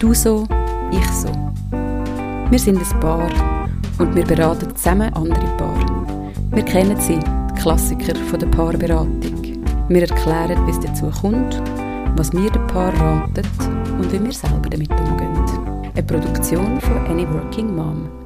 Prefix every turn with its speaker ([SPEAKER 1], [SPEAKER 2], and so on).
[SPEAKER 1] Du so, ich so. Wir sind ein Paar und wir beraten zusammen andere Paare. Wir kennen sie, die Klassiker von der Paarberatung. Wir erklären, wie es dazu kommt, was wir dem Paar raten und wie wir selber damit umgehen. Eine Produktion von Any Working Mom.